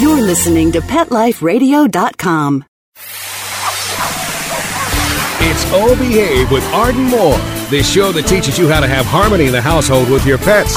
You're listening to PetLifeRadio.com. It's O Behave with Arden Moore, the show that teaches you how to have harmony in the household with your pets.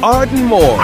Arden Moore.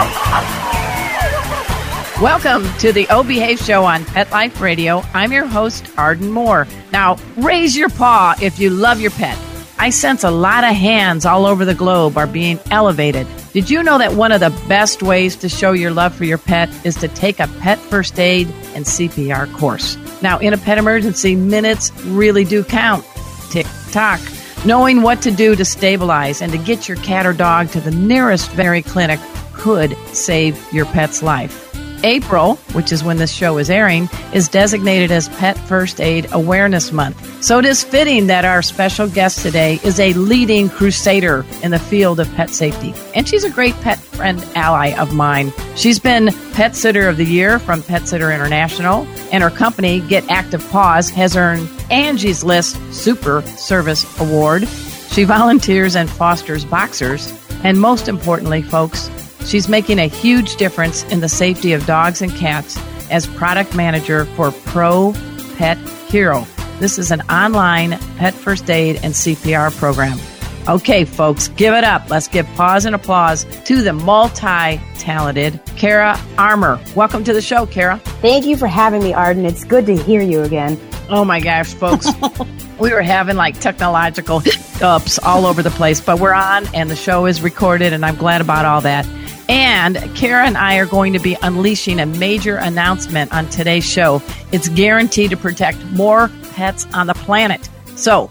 Welcome to the O Show on Pet Life Radio. I'm your host, Arden Moore. Now, raise your paw if you love your pet. I sense a lot of hands all over the globe are being elevated. Did you know that one of the best ways to show your love for your pet is to take a pet first aid and CPR course? Now, in a pet emergency, minutes really do count. Tick tock. Knowing what to do to stabilize and to get your cat or dog to the nearest veterinary clinic could save your pet's life. April, which is when this show is airing, is designated as Pet First Aid Awareness Month. So it is fitting that our special guest today is a leading crusader in the field of pet safety. And she's a great pet friend ally of mine. She's been Pet Sitter of the Year from Pet Sitter International, and her company, Get Active Paws, has earned Angie's List Super Service Award. She volunteers and fosters boxers. And most importantly, folks, She's making a huge difference in the safety of dogs and cats as product manager for Pro Pet Hero. This is an online pet first aid and CPR program. Okay, folks, give it up. Let's give pause and applause to the multi talented Kara Armour. Welcome to the show, Kara. Thank you for having me, Arden. It's good to hear you again. Oh my gosh, folks. we were having like technological ups all over the place, but we're on and the show is recorded, and I'm glad about all that. And Kara and I are going to be unleashing a major announcement on today's show. It's guaranteed to protect more pets on the planet. So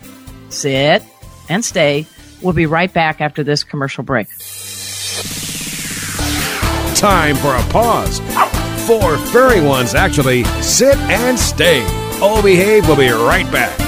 sit and stay. We'll be right back after this commercial break. Time for a pause. Four furry ones, actually. Sit and stay. O Behave We'll be right back.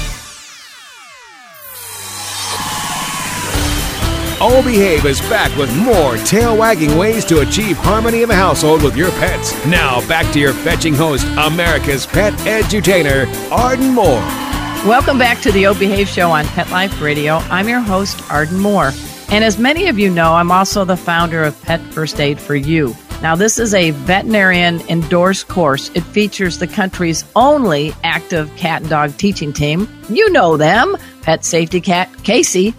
O Behave is back with more tail wagging ways to achieve harmony in the household with your pets. Now, back to your fetching host, America's pet edutainer, Arden Moore. Welcome back to the O Behave Show on Pet Life Radio. I'm your host, Arden Moore. And as many of you know, I'm also the founder of Pet First Aid for You. Now, this is a veterinarian endorsed course. It features the country's only active cat and dog teaching team. You know them pet safety cat Casey.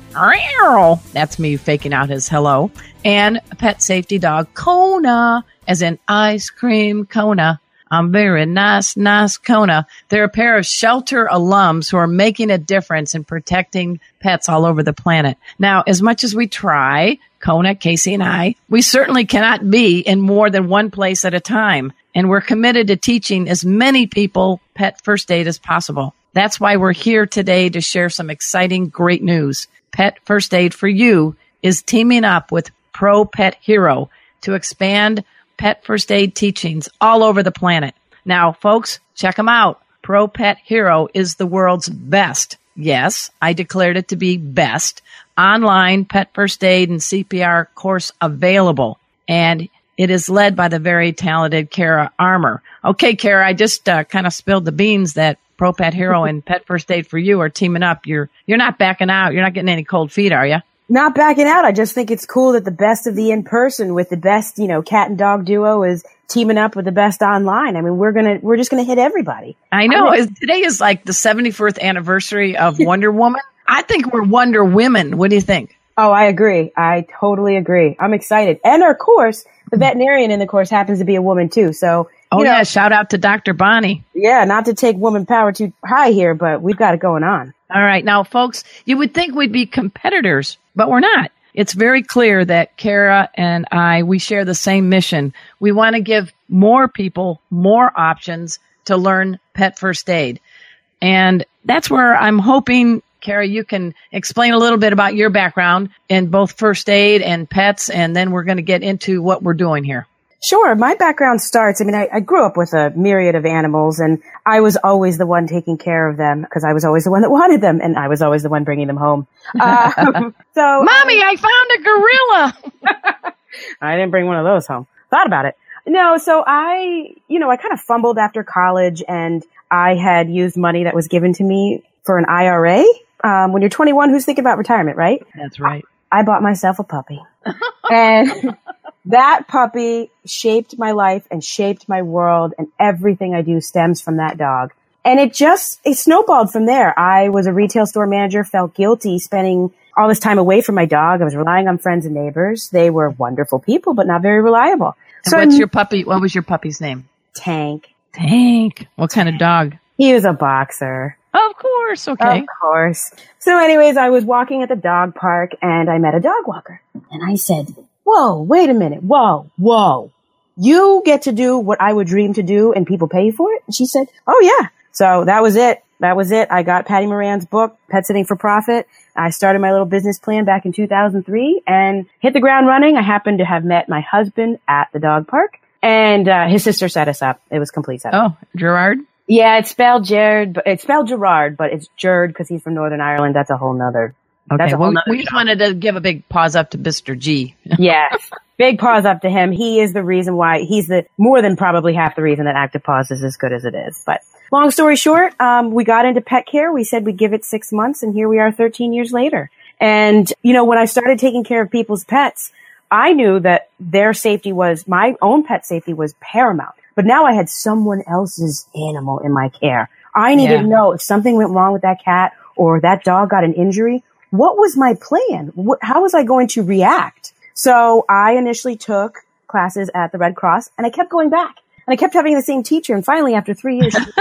That's me faking out his hello. And pet safety dog Kona, as in ice cream Kona. I'm very nice, nice Kona. They're a pair of shelter alums who are making a difference in protecting pets all over the planet. Now, as much as we try, Kona, Casey, and I, we certainly cannot be in more than one place at a time. And we're committed to teaching as many people pet first aid as possible. That's why we're here today to share some exciting, great news. Pet First Aid for You is teaming up with Pro Pet Hero to expand pet first aid teachings all over the planet. Now, folks, check them out. Pro Pet Hero is the world's best. Yes, I declared it to be best online pet first aid and CPR course available. And it is led by the very talented Kara Armour. Okay, Kara, I just uh, kind of spilled the beans that Pro Pet Hero and Pet First Aid for You are teaming up. You're you're not backing out. You're not getting any cold feet, are you? Not backing out. I just think it's cool that the best of the in person with the best, you know, cat and dog duo is teaming up with the best online. I mean, we're gonna we're just gonna hit everybody. I know. I mean, Today is like the 74th anniversary of Wonder Woman. I think we're Wonder Women. What do you think? Oh, I agree. I totally agree. I'm excited. And of course, the veterinarian in the course happens to be a woman too. So, oh you know, yeah, shout out to Dr. Bonnie. Yeah, not to take woman power too high here, but we've got it going on. All right. Now, folks, you would think we'd be competitors, but we're not. It's very clear that Kara and I, we share the same mission. We want to give more people more options to learn pet first aid. And that's where I'm hoping Kara, you can explain a little bit about your background in both first aid and pets, and then we're going to get into what we're doing here. Sure. My background starts, I mean, I, I, grew up with a myriad of animals and I was always the one taking care of them because I was always the one that wanted them and I was always the one bringing them home. Um, so, Mommy, I found a gorilla. I didn't bring one of those home. Thought about it. No, so I, you know, I kind of fumbled after college and I had used money that was given to me for an IRA um, when you're 21, who's thinking about retirement, right? That's right. I, bought myself a puppy. and that puppy shaped my life and shaped my world and everything I do stems from that dog. And it just, it snowballed from there. I was a retail store manager, felt guilty spending all this time away from my dog. I was relying on friends and neighbors. They were wonderful people, but not very reliable. And so what's I'm, your puppy? What was your puppy's name? Tank. Tank. What kind of dog? He was a boxer. Of course. Okay. Of course. So anyways, I was walking at the dog park and I met a dog walker and I said, whoa, wait a minute. Whoa, whoa. You get to do what I would dream to do and people pay for it? And she said, oh yeah. So that was it. That was it. I got Patti Moran's book, Pet Sitting for Profit. I started my little business plan back in 2003 and hit the ground running. I happened to have met my husband at the dog park and uh, his sister set us up. It was complete setup. Oh, Gerard? Yeah, it's spelled Jared, but it's spelled Gerard, but it's Jerd because he's from Northern Ireland. That's a whole nother. Okay, well, we just wanted to give a big pause up to Mr. G. yes, big pause up to him. He is the reason why he's the more than probably half the reason that Active Paws is as good as it is. But long story short, um, we got into pet care. We said we'd give it six months, and here we are, 13 years later. And you know, when I started taking care of people's pets, I knew that their safety was my own pet safety was paramount. But now I had someone else's animal in my care. I needed yeah. to know if something went wrong with that cat or that dog got an injury. What was my plan? How was I going to react? So I initially took classes at the Red Cross and I kept going back and I kept having the same teacher. And finally, after three years,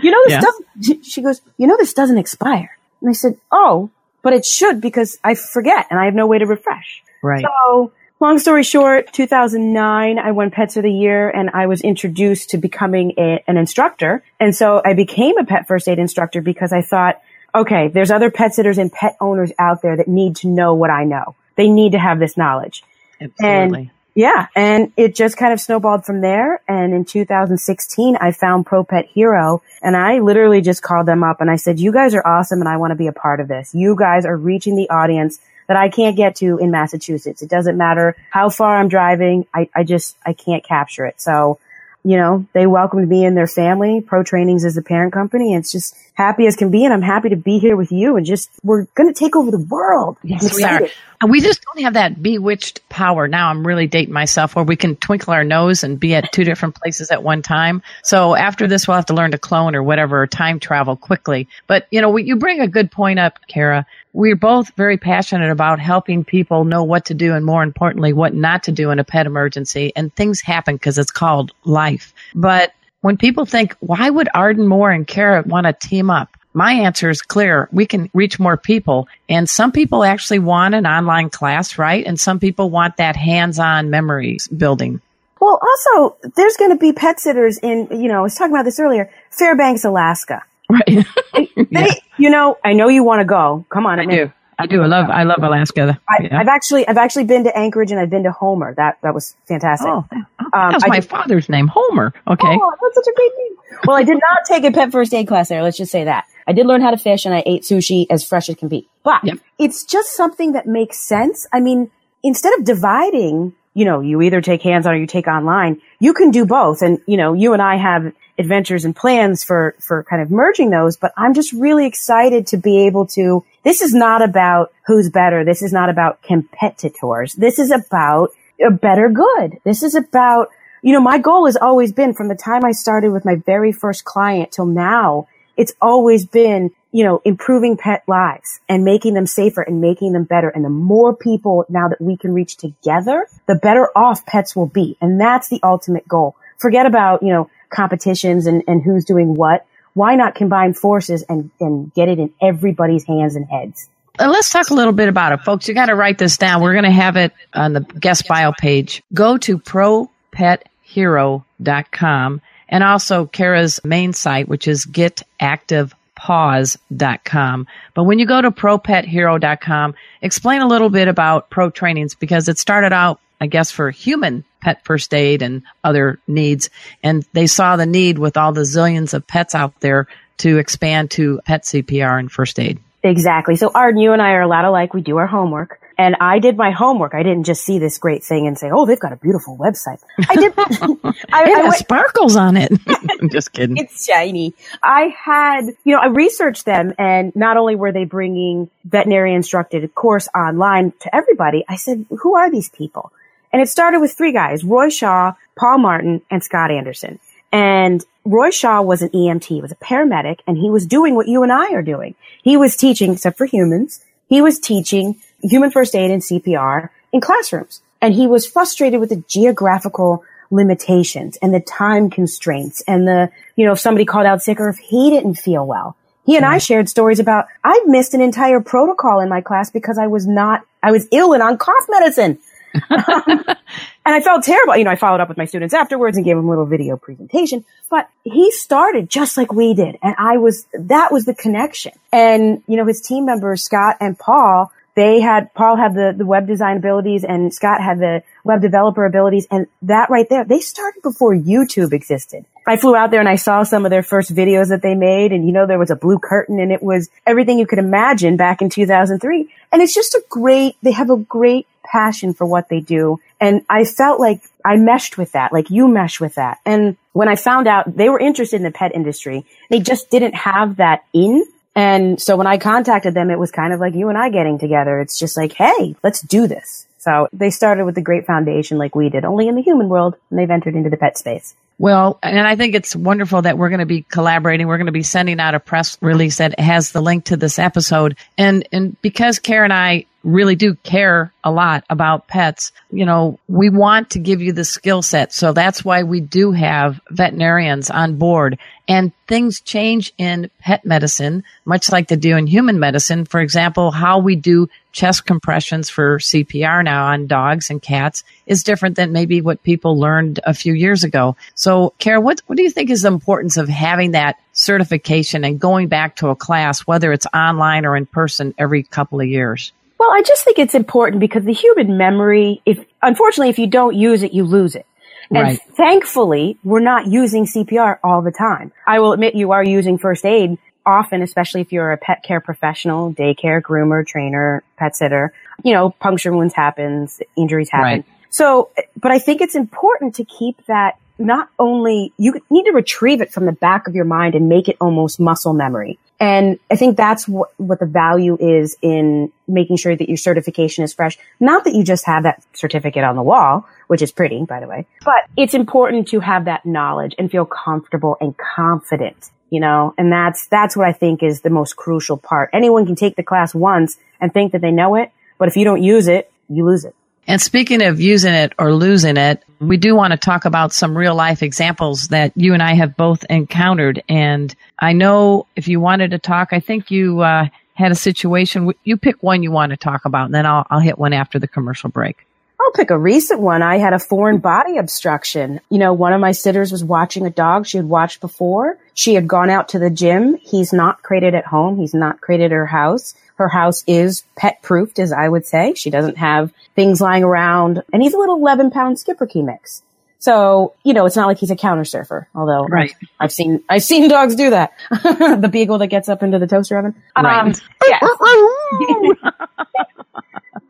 you know, this yeah. doesn't, she goes, you know, this doesn't expire. And I said, Oh, but it should because I forget and I have no way to refresh. Right. So Long story short, 2009, I won Pets of the Year and I was introduced to becoming a, an instructor. And so I became a pet first aid instructor because I thought, okay, there's other pet sitters and pet owners out there that need to know what I know. They need to have this knowledge. Absolutely. And yeah, and it just kind of snowballed from there. And in 2016, I found Pro Pet Hero and I literally just called them up and I said, you guys are awesome and I want to be a part of this. You guys are reaching the audience that I can't get to in Massachusetts. It doesn't matter how far I'm driving. I, I just, I can't capture it. So, you know, they welcomed me and their family. Pro Trainings is the parent company. And it's just happy as can be. And I'm happy to be here with you and just, we're going to take over the world. Yes, we are. We just don't have that bewitched power. Now I'm really dating myself where we can twinkle our nose and be at two different places at one time. So after this, we'll have to learn to clone or whatever, or time travel quickly. But, you know, you bring a good point up, Kara we're both very passionate about helping people know what to do and more importantly, what not to do in a pet emergency. And things happen because it's called life. But when people think, why would Arden Moore and Kara want to team up? My answer is clear. We can reach more people. And some people actually want an online class, right? And some people want that hands-on memories building. Well, also, there's going to be pet sitters in, you know, I was talking about this earlier, Fairbanks, Alaska. Right. they, yeah. You know, I know you want to go. Come on. I, I do. I do. I love. I love Alaska. I, have actually, I've actually been to Anchorage and I've been to Homer. That that was fantastic. Oh, um, that's my did, father's name, Homer. Okay. Oh, that's such a great name. Well, I did not take a pet first aid class there. Let's just say that I did learn how to fish and I ate sushi as fresh as can be. But yep. it's just something that makes sense. I mean, instead of dividing, you know, you either take hands on or you take online. You can do both, and you know, you and I have adventures and plans for, for kind of merging those, but I'm just really excited to be able to, this is not about who's better. This is not about competitors. This is about a better good. This is about, you know, my goal has always been from the time I started with my very first client till now, it's always been, you know, improving pet lives and making them safer and making them better. And the more people now that we can reach together, the better off pets will be. And that's the ultimate goal. Forget about, you know, competitions and, and who's doing what. Why not combine forces and, and get it in everybody's hands and heads? Uh, let's talk a little bit about it, folks. You got to write this down. We're going to have it on the guest bio page. Go to propethero.com and also Kara's main site, which is getactivepaws.com. But when you go to propethero.com, explain a little bit about pro trainings because it started out, I guess, for human pet first aid and other needs. And they saw the need with all the zillions of pets out there to expand to pet CPR and first aid. Exactly. So Arden, you and I are a lot alike. We do our homework. And I did my homework. I didn't just see this great thing and say, "Oh, they've got a beautiful website." I did. I, it I went, sparkles on it. I'm just kidding. It's shiny. I had, you know, I researched them, and not only were they bringing veterinary instructed course online to everybody, I said, "Who are these people?" And it started with three guys: Roy Shaw, Paul Martin, and Scott Anderson. And Roy Shaw was an EMT, he was a paramedic, and he was doing what you and I are doing. He was teaching, except for humans, he was teaching human first aid and CPR in classrooms. And he was frustrated with the geographical limitations and the time constraints and the, you know, if somebody called out sick or if he didn't feel well. He and I mm-hmm. shared stories about, I missed an entire protocol in my class because I was not, I was ill and on cough medicine. and I felt terrible. You know, I followed up with my students afterwards and gave them a little video presentation, but he started just like we did. And I was, that was the connection. And, you know, his team members, Scott and Paul, they had, Paul had the, the web design abilities and Scott had the web developer abilities. And that right there, they started before YouTube existed. I flew out there and I saw some of their first videos that they made. And, you know, there was a blue curtain and it was everything you could imagine back in 2003. And it's just a great, they have a great passion for what they do. And I felt like I meshed with that, like you mesh with that. And when I found out they were interested in the pet industry, they just didn't have that in. And so when I contacted them, it was kind of like you and I getting together. It's just like, hey, let's do this. So they started with a great foundation like we did, only in the human world, and they've entered into the pet space. Well, and I think it's wonderful that we're going to be collaborating. We're going to be sending out a press release that has the link to this episode. And, and because Karen and I really do care a lot about pets, you know, we want to give you the skill set. So that's why we do have veterinarians on board. And things change in pet medicine, much like they do in human medicine. For example, how we do chest compressions for CPR now on dogs and cats is different than maybe what people learned a few years ago. So, Kara, what, what do you think is the importance of having that certification and going back to a class, whether it's online or in person, every couple of years? Well, I just think it's important because the human memory, if unfortunately, if you don't use it, you lose it. And right. thankfully, we're not using CPR all the time. I will admit you are using first aid often, especially if you're a pet care professional, daycare, groomer, trainer, pet sitter. You know, puncture wounds happens, injuries happen. Right. So, but I think it's important to keep that not only, you need to retrieve it from the back of your mind and make it almost muscle memory. And I think that's what, what the value is in making sure that your certification is fresh. Not that you just have that certificate on the wall, which is pretty, by the way, but it's important to have that knowledge and feel comfortable and confident, you know, and that's, that's what I think is the most crucial part. Anyone can take the class once and think that they know it, but if you don't use it, you lose it. And speaking of using it or losing it, we do want to talk about some real life examples that you and I have both encountered. And I know if you wanted to talk, I think you uh, had a situation. You pick one you want to talk about, and then I'll, I'll hit one after the commercial break. I'll pick a recent one. I had a foreign body obstruction. You know, one of my sitters was watching a dog she had watched before. She had gone out to the gym. He's not crated at home. He's not crated at her house. Her house is pet proofed, as I would say. She doesn't have things lying around and he's a little 11 pound Schipperke mix. So, you know, it's not like he's a counter surfer, although Right. I've seen, I've seen dogs do that. the beagle that gets up into the toaster oven. Right. Um,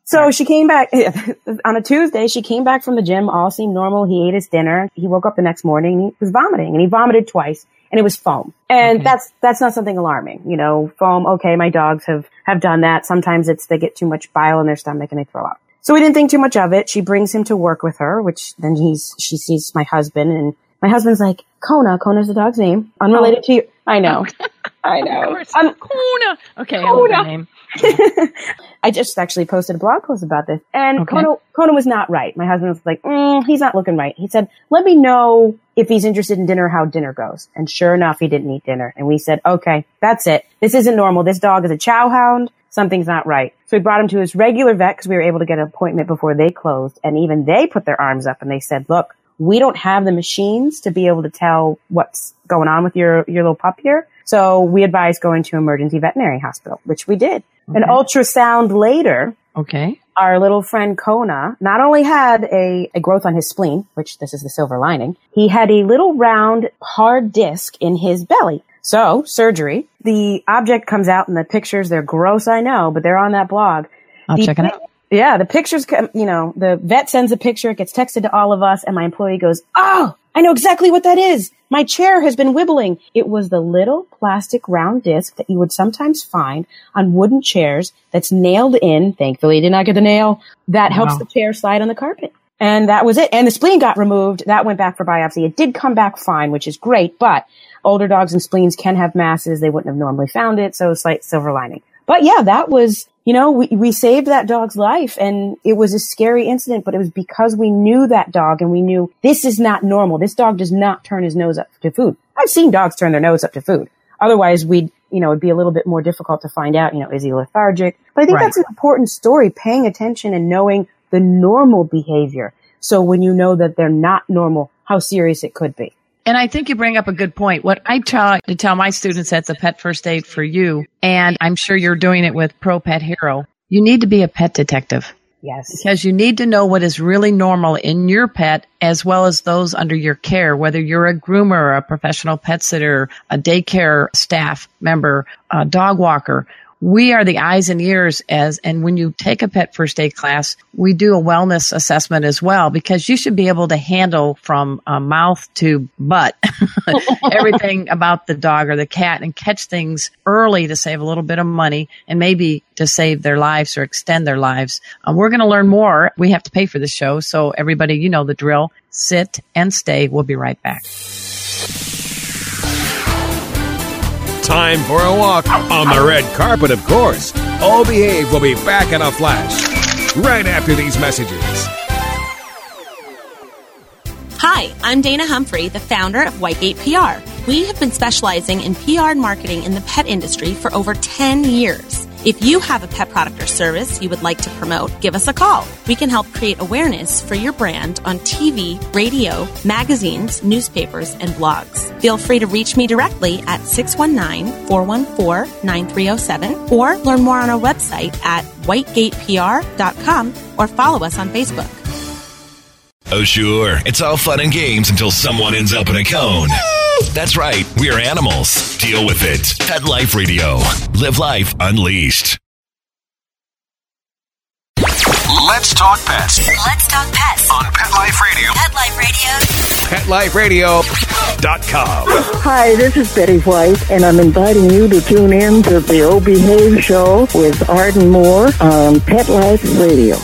so she came back on a Tuesday. She came back from the gym. All seemed normal. He ate his dinner. He woke up the next morning. And he was vomiting and he vomited twice and it was foam. And Okay. that's, that's not something alarming. You know, foam. Okay. My dogs have, have done that. Sometimes it's, they get too much bile in their stomach and they throw up. So we didn't think too much of it. She brings him to work with her, which then he's, she sees my husband and my husband's like, Kona, Kona's the dog's name. Unrelated to you. I know. I know. Um, Kuna. Okay, I that Kuna. name. I just actually posted a blog post about this, and Okay. Kona, Kona was not right. My husband was like, mm, "He's not looking right." He said, "Let me know if he's interested in dinner, how dinner goes." And sure enough, he didn't eat dinner, and we said, "Okay, that's it. This isn't normal. This dog is a chow hound. Something's not right." So we brought him to his regular vet because we were able to get an appointment before they closed, and even they put their arms up and they said, "Look." We don't have the machines to be able to tell what's going on with your, your little pup here. So we advised going to emergency veterinary hospital, which we did. An ultrasound later, Okay. our little friend Kona not only had a, a growth on his spleen, which this is the silver lining, he had a little round hard disc in his belly. So surgery, the object comes out in the pictures. They're gross, I know, but they're on that blog. I'll The check it out. Yeah, the pictures, come, you know, the vet sends a picture, it gets texted to all of us, and my employee goes, Oh, I know exactly what that is. My chair has been wibbling. It was the little plastic round disc that you would sometimes find on wooden chairs that's nailed in. Thankfully, I did not get the nail. That helps the chair slide on the carpet. And that was it. And the spleen got removed. That went back for biopsy. It did come back fine, which is great, but older dogs and spleens can have masses. They wouldn't have normally found it. So slight silver lining. But yeah, that was, you know, we, we saved that dog's life and it was a scary incident, but it was because we knew that dog and we knew this is not normal. This dog does not turn his nose up to food. I've seen dogs turn their nose up to food. Otherwise we'd, you know, it'd be a little bit more difficult to find out, you know, is he lethargic? But I think Right. that's an important story, paying attention and knowing the normal behavior. So when you know that they're not normal, how serious it could be. And I think you bring up a good point. What I try to tell my students that's a pet first aid for you, and I'm sure you're doing it with Pro Pet Hero. You need to be a pet detective Yes. because you need to know what is really normal in your pet as well as those under your care, whether you're a groomer, a professional pet sitter, a daycare staff member, a dog walker. We are the eyes and ears as, and when you take a pet first aid class, we do a wellness assessment as well because you should be able to handle from uh, mouth to butt everything about the dog or the cat and catch things early to save a little bit of money and maybe to save their lives or extend their lives. Um, we're going to learn more. We have to pay for the show. So everybody, you know the drill. Sit and stay. We'll be right back. Time for a walk on the red carpet, of course. All Behave will be back in a flash right after these messages. Hi, I'm Dana Humphrey, the founder of Whitegate PR. We have been specializing in PR and marketing in the pet industry for over 10 years. If you have a pet product or service you would like to promote, give us a call. We can help create awareness for your brand on TV, radio, magazines, newspapers, and blogs. Feel free to reach me directly at 619-414-9307 or learn more on our website at whitegatepr.com or follow us on Facebook. Oh, sure. It's all fun and games until someone ends up in a cone. That's right. We are animals. Deal with it. Pet Life Radio. Live life unleashed. Let's talk pets Let's talk pets. on Pet Life Radio. Pet Life Radio. PetLifeRadio.com. Hi, this is Betty White, and I'm inviting you to tune in to the O Behave Show with Arden Moore on Pet Life Radio.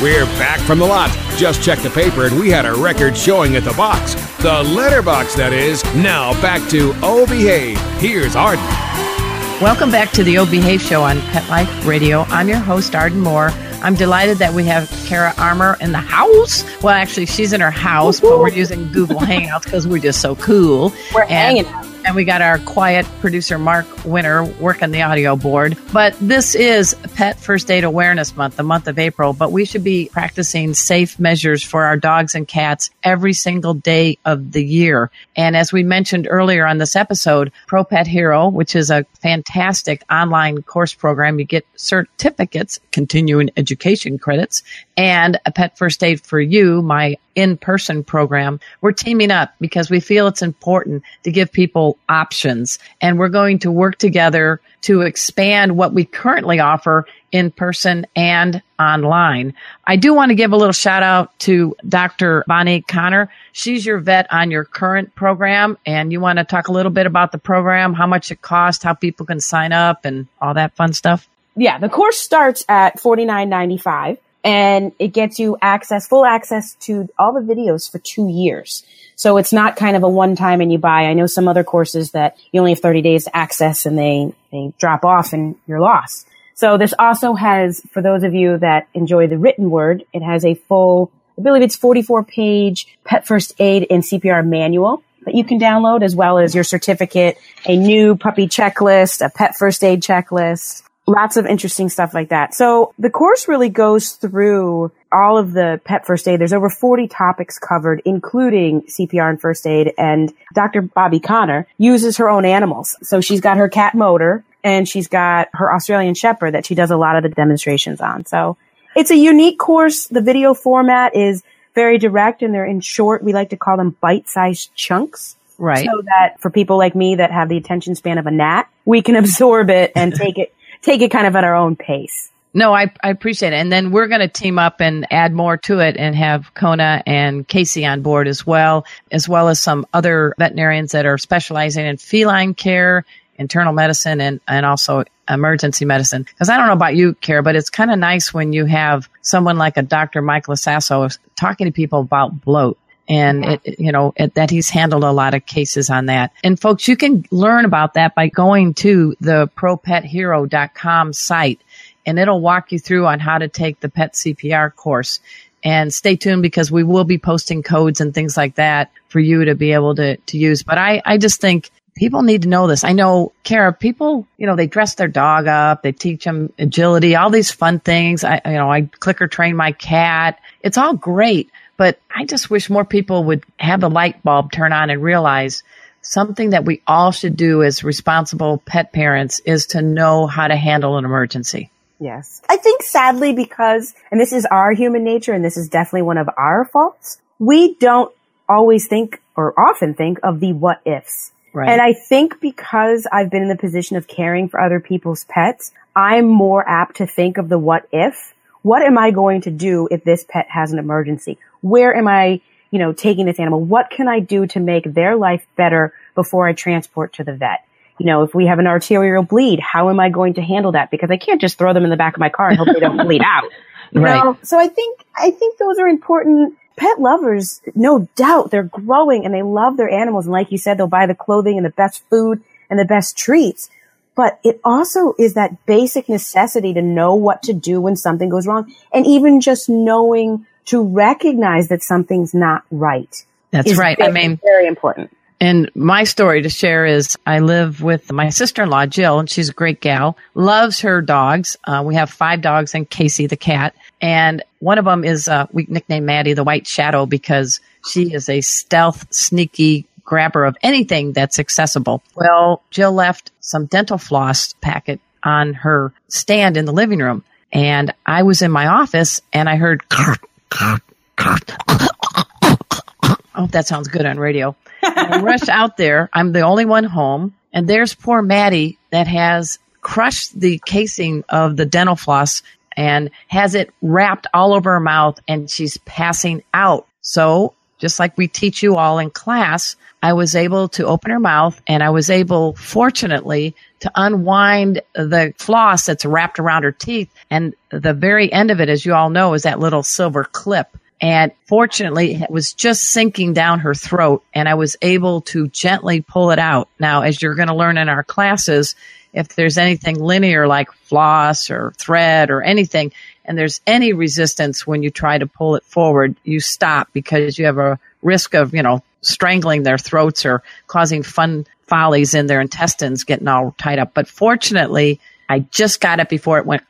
We're back from the lot. Just checked the paper and we had a record showing at the box. The letterbox, that is. Now back to Oh Behave. Here's Arden. Welcome back to the O Behave Show on Pet Life Radio. I'm your host, Arden Moore. I'm delighted that we have Kara Armour in the house. Well, actually, she's in her house, but we're using Google Hangouts because we're just so cool. We're and, hanging out. And we got our quiet producer, Mark Winter, working the audio board. But this is Pet First Aid Awareness Month, the month of April, but we should be practicing safe measures for our dogs and cats every single day of the year. And as we mentioned earlier on this episode, Pro Pet Hero, which is a fantastic online course program, you get certificates, continuing education credits, and a Pet First Aid for You, my in-person program. We're teaming up because we feel it's important to give people options and we're going to work together to expand what we currently offer in person and online. I do want to give a little shout out to Dr. Bonnie Connor. She's your vet on your current program and you want to talk a little bit about the program, how much it costs, how people can sign up and all that fun stuff. Yeah, the course starts at forty nine ninety five and it gets you access, full access to all the videos for two years. So it's not kind of a one time and you buy. I know some other courses that you only have 30 days to access and they, they drop off and you're lost. So this also has, for those of you that enjoy the written word, it has a full, I believe it's 44 page pet first aid and CPR manual that you can download as well as your certificate, a new puppy checklist, a pet first aid checklist, lots of interesting stuff like that. So the course really goes through all of the pet first aid. There's over 40 topics covered, including CPR and first aid. And Dr. Bobby Connor uses her own animals. So she's got her cat motor and she's got her Australian Shepherd that she does a lot of the demonstrations on. So it's a unique course. The video format is very direct and they're in short, we like to call them bite-sized chunks. Right. So that for people like me that have the attention span of a gnat, we can absorb it and take it take it kind of at our own pace. No, I, I appreciate it. And then we're going to team up and add more to it and have Kona and Casey on board as well, as well as some other veterinarians that are specializing in feline care, internal medicine, and, and also emergency medicine. Because I don't know about you, Kara, but it's kind of nice when you have someone like a Dr. Michael Lasasso talking to people about bloat and it, you know it, that he's handled a lot of cases on that. And folks, you can learn about that by going to the propethero.com site, and it'll walk you through on how to take the pet CPR course. And stay tuned because we will be posting codes and things like that for you to be able to to use. But I I just think people need to know this. I know, Kara, people, you know, they dress their dog up, they teach them agility, all these fun things. I, you know, I clicker train my cat. It's all great. But I just wish more people would have the light bulb turn on and realize something that we all should do as responsible pet parents is to know how to handle an emergency. Yes. I think sadly because, and this is our human nature and this is definitely one of our faults, we don't always think or often think of the what ifs. Right. And I think because I've been in the position of caring for other people's pets, I'm more apt to think of the what if. What am I going to do if this pet has an emergency? where am I, you know, taking this animal? What can I do to make their life better before I transport to the vet? You know, if we have an arterial bleed, how am I going to handle that? Because I can't just throw them in the back of my car and hope they don't bleed out. You right. Know? So I think, I think those are important. Pet lovers, no doubt, they're growing and they love their animals. And like you said, they'll buy the clothing and the best food and the best treats. But it also is that basic necessity to know what to do when something goes wrong. And even just knowing to recognize that something's not right. That's right. Very, I mean, very important. And my story to share is I live with my sister-in-law, Jill, and she's a great gal, loves her dogs. Uh, we have five dogs and Casey, the cat. And one of them is, uh, we nicknamed Maddie the White Shadow because she is a stealth, sneaky grabber of anything that's accessible. Well, Jill left some dental floss packet on her stand in the living room. And I was in my office and I heard hope that sounds good on radio. I rush out there. I'm the only one home. And there's poor Maddie that has crushed the casing of the dental floss and has it wrapped all over her mouth and she's passing out. So just like we teach you all in class, I was able to open her mouth and I was able, fortunately, to unwind the floss that's wrapped around her teeth. And the very end of it, as you all know, is that little silver clip. And fortunately, it was just sinking down her throat and I was able to gently pull it out. Now, as you're going to learn in our classes, if there's anything linear like floss or thread or anything, and there's any resistance when you try to pull it forward, you stop because you have a risk of, you know, strangling their throats or causing fun follies in their intestines getting all tied up. But fortunately, I just got it before it went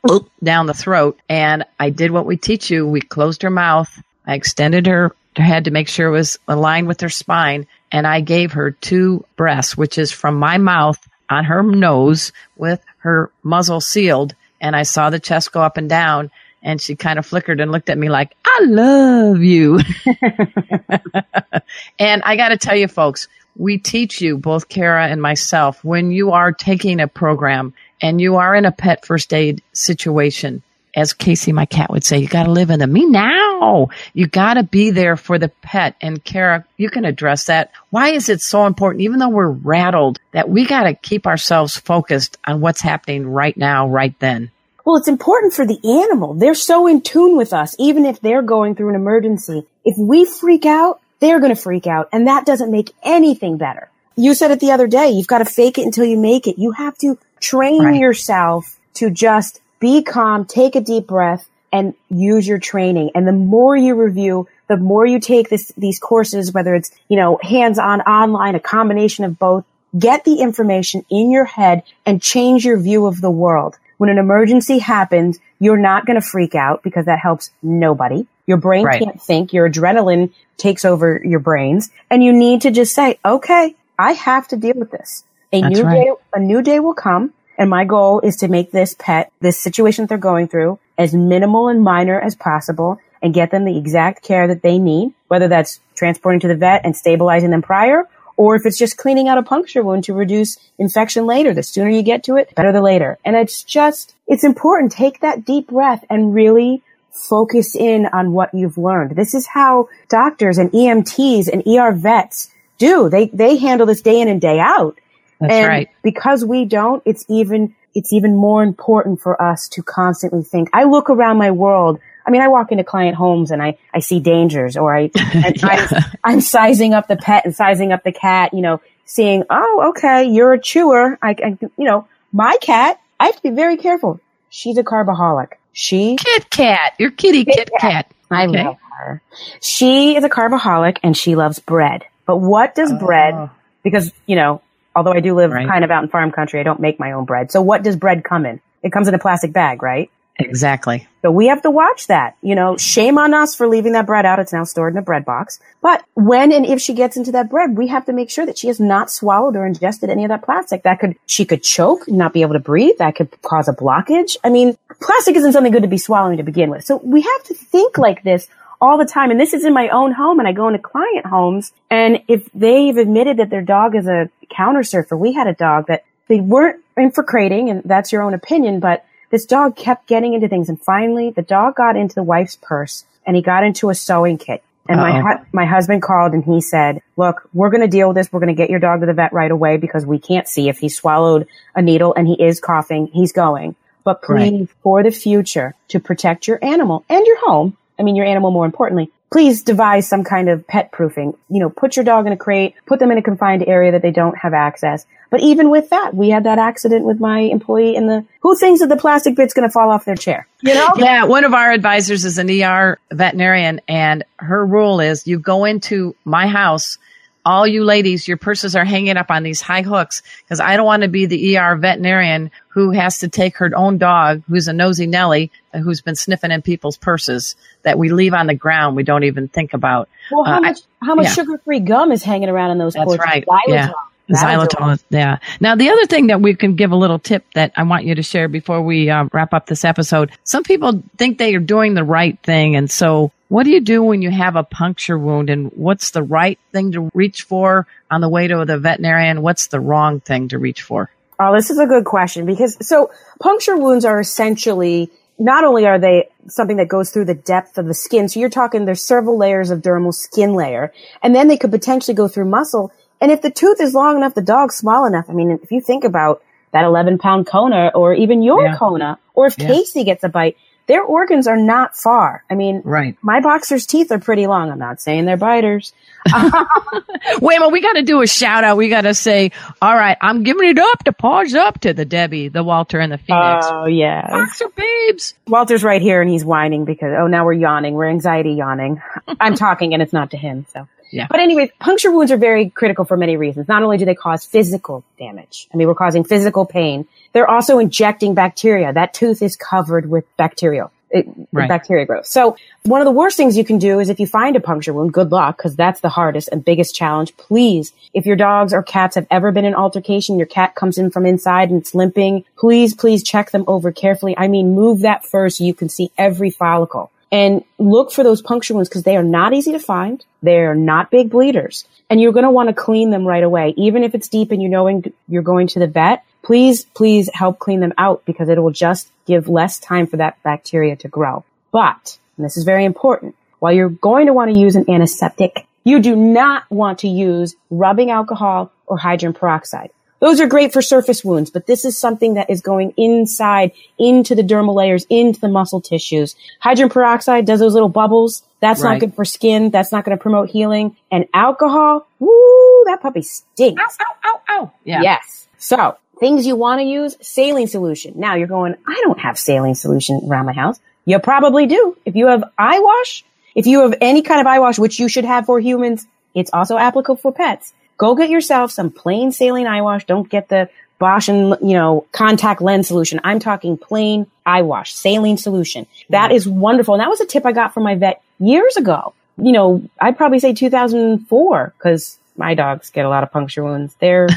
down the throat. And I did what we teach you. We closed her mouth. I extended her, her head to make sure it was aligned with her spine. And I gave her two breaths, which is from my mouth on her nose with her muzzle sealed. And I saw the chest go up and down and she kind of flickered and looked at me like, I love you. and I got to tell you, folks, we teach you, both Kara and myself, when you are taking a program and you are in a pet first aid situation, as Casey, my cat, would say, you got to live in the me now. You got to be there for the pet. And Kara, you can address that. Why is it so important, even though we're rattled, that we got to keep ourselves focused on what's happening right now, right then? Well, it's important for the animal. They're so in tune with us, even if they're going through an emergency. If we freak out, they're going to freak out. And that doesn't make anything better. You said it the other day. You've got to fake it until you make it. You have to train right. yourself to just be calm, take a deep breath and use your training. And the more you review, the more you take this, these courses, whether it's, you know, hands on, online, a combination of both, get the information in your head and change your view of the world. When an emergency happens, you're not going to freak out because that helps nobody. Your brain right. can't think. Your adrenaline takes over your brains and you need to just say, okay, I have to deal with this. A That's new right. day, a new day will come. And my goal is to make this pet, this situation that they're going through as minimal and minor as possible and get them the exact care that they need, whether that's transporting to the vet and stabilizing them prior or if it's just cleaning out a puncture wound to reduce infection later. The sooner you get to it, better the later. And it's just, it's important. Take that deep breath and really focus in on what you've learned. This is how doctors and EMTs and ER vets do. They, they handle this day in and day out. That's and right. Because we don't, it's even, it's even more important for us to constantly think. I look around my world I mean, I walk into client homes and I, I see dangers or I, yeah. I'm, I'm sizing up the pet and sizing up the cat, you know, seeing, oh, okay, you're a chewer. I, I you know, my cat, I have to be very careful. She's a carbaholic. She Kit Kat, your kitty Kit. Kat. I okay. love her. She is a carbaholic and she loves bread. But what does oh. bread? Because you know, although I do live right. kind of out in farm country, I don't make my own bread. So what does bread come in? It comes in a plastic bag, right? Exactly. So we have to watch that. You know, shame on us for leaving that bread out. It's now stored in a bread box. But when and if she gets into that bread, we have to make sure that she has not swallowed or ingested any of that plastic. That could, she could choke, not be able to breathe. That could cause a blockage. I mean, plastic isn't something good to be swallowing to begin with. So we have to think like this all the time. And this is in my own home and I go into client homes. And if they've admitted that their dog is a counter surfer, we had a dog that they weren't in for crating and that's your own opinion, but this dog kept getting into things. And finally, the dog got into the wife's purse and he got into a sewing kit. And Uh-oh. my hu- my husband called and he said, "Look, we're going to deal with this. We're going to get your dog to the vet right away because we can't see if he swallowed a needle and he is coughing. He's going. But please, right. for the future, to protect your animal and your home. I mean, your animal more importantly please devise some kind of pet proofing. You know, put your dog in a crate, put them in a confined area that they don't have access. But even with that, we had that accident with my employee in the, who thinks that the plastic bit's going to fall off their chair? You know? Yeah. One of our advisors is an ER veterinarian and her rule is you go into my house all you ladies, your purses are hanging up on these high hooks because I don't want to be the ER veterinarian who has to take her own dog, who's a nosy Nelly, who's been sniffing in people's purses that we leave on the ground. We don't even think about. Well, how uh, much, how much yeah. sugar-free gum is hanging around in those That's porches? right. Yeah. Xylitol, yeah. Now, the other thing that we can give a little tip that I want you to share before we uh, wrap up this episode. Some people think they are doing the right thing, and so what do you do when you have a puncture wound and what's the right thing to reach for on the way to the veterinarian? What's the wrong thing to reach for? Oh, this is a good question because so puncture wounds are essentially not only are they something that goes through the depth of the skin, so you're talking there's several layers of dermal skin layer, and then they could potentially go through muscle. And if the tooth is long enough, the dog's small enough. I mean, if you think about that 11 pound Kona or even your yeah. Kona, or if yeah. Casey gets a bite, their organs are not far. I mean, right. my boxer's teeth are pretty long. I'm not saying they're biters. Wait a minute, we got to do a shout out. We got to say, all right, I'm giving it up to pause up to the Debbie, the Walter, and the Phoenix. Oh, yeah. Boxer babes. Walter's right here and he's whining because, oh, now we're yawning. We're anxiety yawning. I'm talking and it's not to him. So Yeah. But anyways, puncture wounds are very critical for many reasons. Not only do they cause physical damage, I mean, we're causing physical pain. They're also injecting bacteria. That tooth is covered with bacterial. It, Right. bacteria growth. So one of the worst things you can do is if you find a puncture wound, good luck, because that's the hardest and biggest challenge. Please, if your dogs or cats have ever been in altercation, your cat comes in from inside and it's limping, please, please check them over carefully. I mean, move that fur so you can see every follicle and look for those puncture wounds because they are not easy to find. They're not big bleeders and you're going to want to clean them right away. Even if it's deep and you know you're going to the vet, please, please help clean them out because it will just give less time for that bacteria to grow. But, and this is very important, while you're going to want to use an antiseptic, you do not want to use rubbing alcohol or hydrogen peroxide. Those are great for surface wounds, but this is something that is going inside into the dermal layers, into the muscle tissues. Hydrogen peroxide does those little bubbles. That's Right. not good for skin. That's not going to promote healing. And alcohol, woo, that puppy stinks. Ow, ow, ow. Yeah. Yes. So things you want to use, saline solution. Now you're going, I don't have saline solution around my house. You probably do. If you have eye wash, if you have any kind of eye wash, which you should have for humans, it's also applicable for pets. Go get yourself some plain saline eye wash. Don't get the Bausch and, you know, contact lens solution. I'm talking plain eye wash, saline solution. That is wonderful. And that was a tip I got from my vet years ago. You know, I'd probably say 2004 because my dogs get a lot of puncture wounds. They're,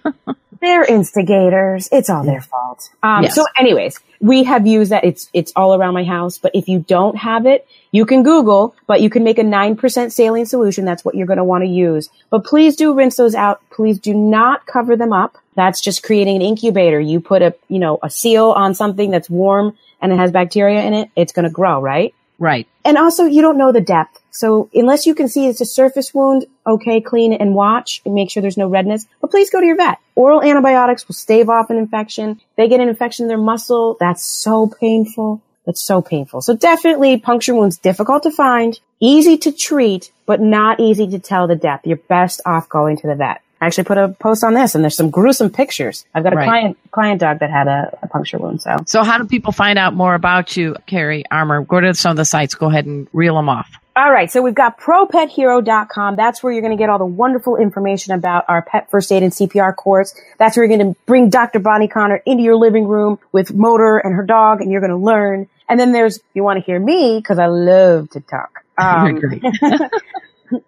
they're instigators. It's all their fault. Um, Yes. so anyways, we have used that. It's, it's all around my house. But if you don't have it, you can Google, but you can make a 9% saline solution. That's what you're going to want to use. But please do rinse those out. Please do not cover them up. That's just creating an incubator. You put a, you know, a seal on something that's warm and it has bacteria in it. It's going to grow, right? Right. And also, you don't know the depth. So unless you can see it's a surface wound, okay, clean it and watch and make sure there's no redness. But please go to your vet. Oral antibiotics will stave off an infection. They get an infection in their muscle. That's so painful. That's so painful. So definitely puncture wounds difficult to find, easy to treat, but not easy to tell the depth. You're best off going to the vet. I actually put a post on this and there's some gruesome pictures. I've got a Right. client, client dog that had a, a puncture wound. So So how do people find out more about you, Kara Armour? Go to some of the sites. Go ahead and reel them off. All right, so we've got propethero.com. That's where you're going to get all the wonderful information about our pet first aid and CPR course. That's where you're going to bring Dr. Bonnie Connor into your living room with Motor and her dog, and you're going to learn. And then there's, you want to hear me, because I love to talk. Um,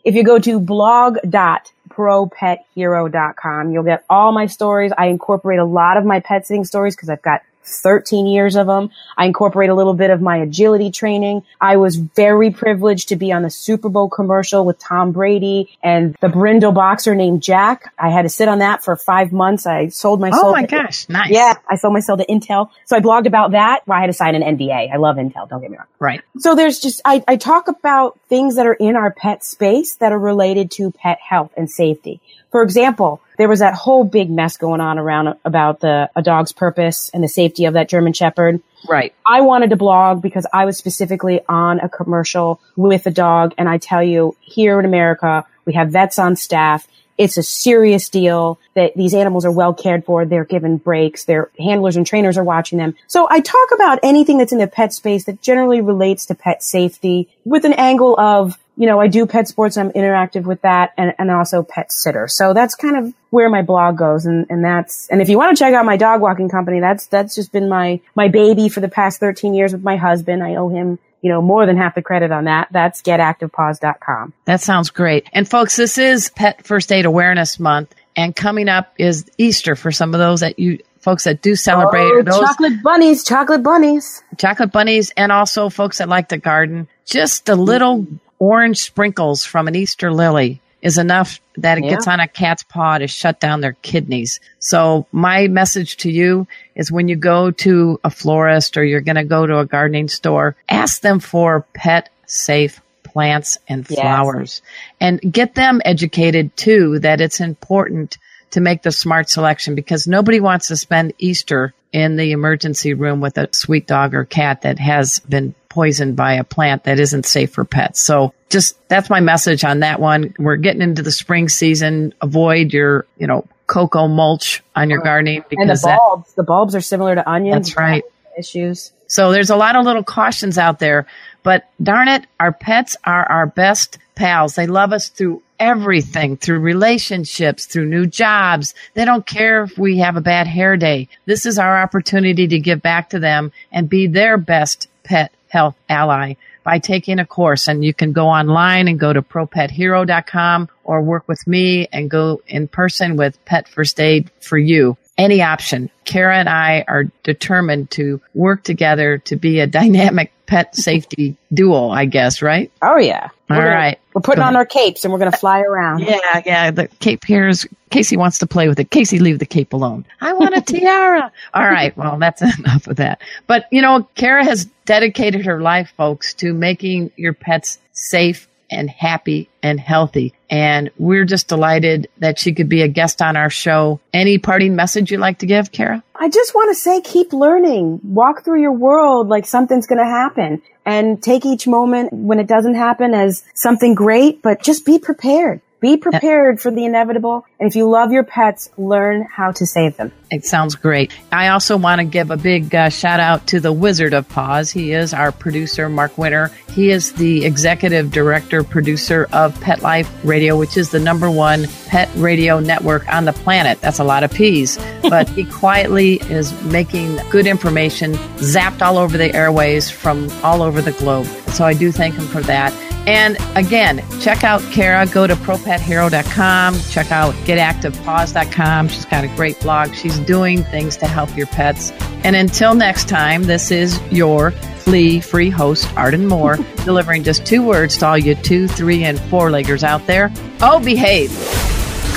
if you go to blog.propethero.com, you'll get all my stories. I incorporate a lot of my pet sitting stories because I've got 13 years of them. I incorporate a little bit of my agility training. I was very privileged to be on the Super Bowl commercial with Tom Brady and the Brindle boxer named Jack. I had to sit on that for five months. I sold my Oh my gosh. Nice. Yeah, I sold my soul to Intel. So I blogged about that. Well, I had to sign an NDA. I love Intel. Don't get me wrong. Right. So there's just, I, I talk about things that are in our pet space that are related to pet health and safety. For example, there was that whole big mess going on around about the, a dog's purpose and the safety of that German Shepherd. Right. I wanted to blog because I was specifically on a commercial with a dog. And I tell you, here in America, we have vets on staff. It's a serious deal that these animals are well cared for. They're given breaks. Their handlers and trainers are watching them. So I talk about anything that's in the pet space that generally relates to pet safety with an angle of, you know, I do pet sports. I'm interactive with that and, and also pet sitter. So that's kind of where my blog goes. And, and that's, and if you want to check out my dog walking company, that's, that's just been my, my baby for the past 13 years with my husband. I owe him, you know, more than half the credit on that. That's getactivepaws.com. That sounds great. And folks, this is Pet First Aid Awareness Month, and coming up is Easter for some of those that you folks that do celebrate. Oh, those chocolate bunnies, chocolate bunnies. chocolate bunnies, and also folks that like to garden. Just a little orange sprinkles from an Easter lily is enough that it Yeah. gets on a cat's paw to shut down their kidneys. So my message to you is when you go to a florist or you're going to go to a gardening store, ask them for pet safe plants and Yes. flowers and get them educated too that it's important to make the smart selection because nobody wants to spend Easter in the emergency room with a sweet dog or cat that has been poisoned by a plant that isn't safe for pets. So just that's my message on that one. We're getting into the spring season. Avoid your, you know, cocoa mulch on your gardening And the because that, bulbs, the bulbs are similar to onions. That's right. Issues. so there's a lot of little cautions out there, but darn it, our pets are our best pals. They love us through everything, through relationships, through new jobs. They don't care if we have a bad hair day. This is our opportunity to give back to them and be their best pet health ally by taking a course. And you can go online and go to propethero.com or work with me and go in person with Pet First Aid for you any option. Kara and I are determined to work together to be a dynamic pet safety duo, I guess, right? Oh, yeah. All we're gonna, right. We're putting on our capes and we're going to fly around. Yeah, yeah. The cape here is Casey wants to play with it. Casey, leave the cape alone. I want a tiara. All right. Well, that's enough of that. But, you know, Kara has dedicated her life, folks, to making your pets safe and happy and healthy. And we're just delighted that she could be a guest on our show. Any parting message you'd like to give, Kara? I just want to say keep learning. Walk through your world like something's going to happen and take each moment when it doesn't happen as something great, but just be prepared. Be prepared for the inevitable. And if you love your pets, learn how to save them. It sounds great. I also want to give a big uh, shout out to the Wizard of Paws. He is our producer, Mark Winter. He is the executive director, producer of Pet Life Radio, which is the number one pet radio network on the planet. That's a lot of P's. But he quietly is making good information zapped all over the airways from all over the globe. So I do thank him for that. And again, check out Kara. Go to propethero.com. Check out getactivepaws.com. She's got a great blog. She's doing things to help your pets. And until next time, this is your flea free host, Arden Moore, delivering just two words to all you two, three, and four leggers out there. Oh, behave.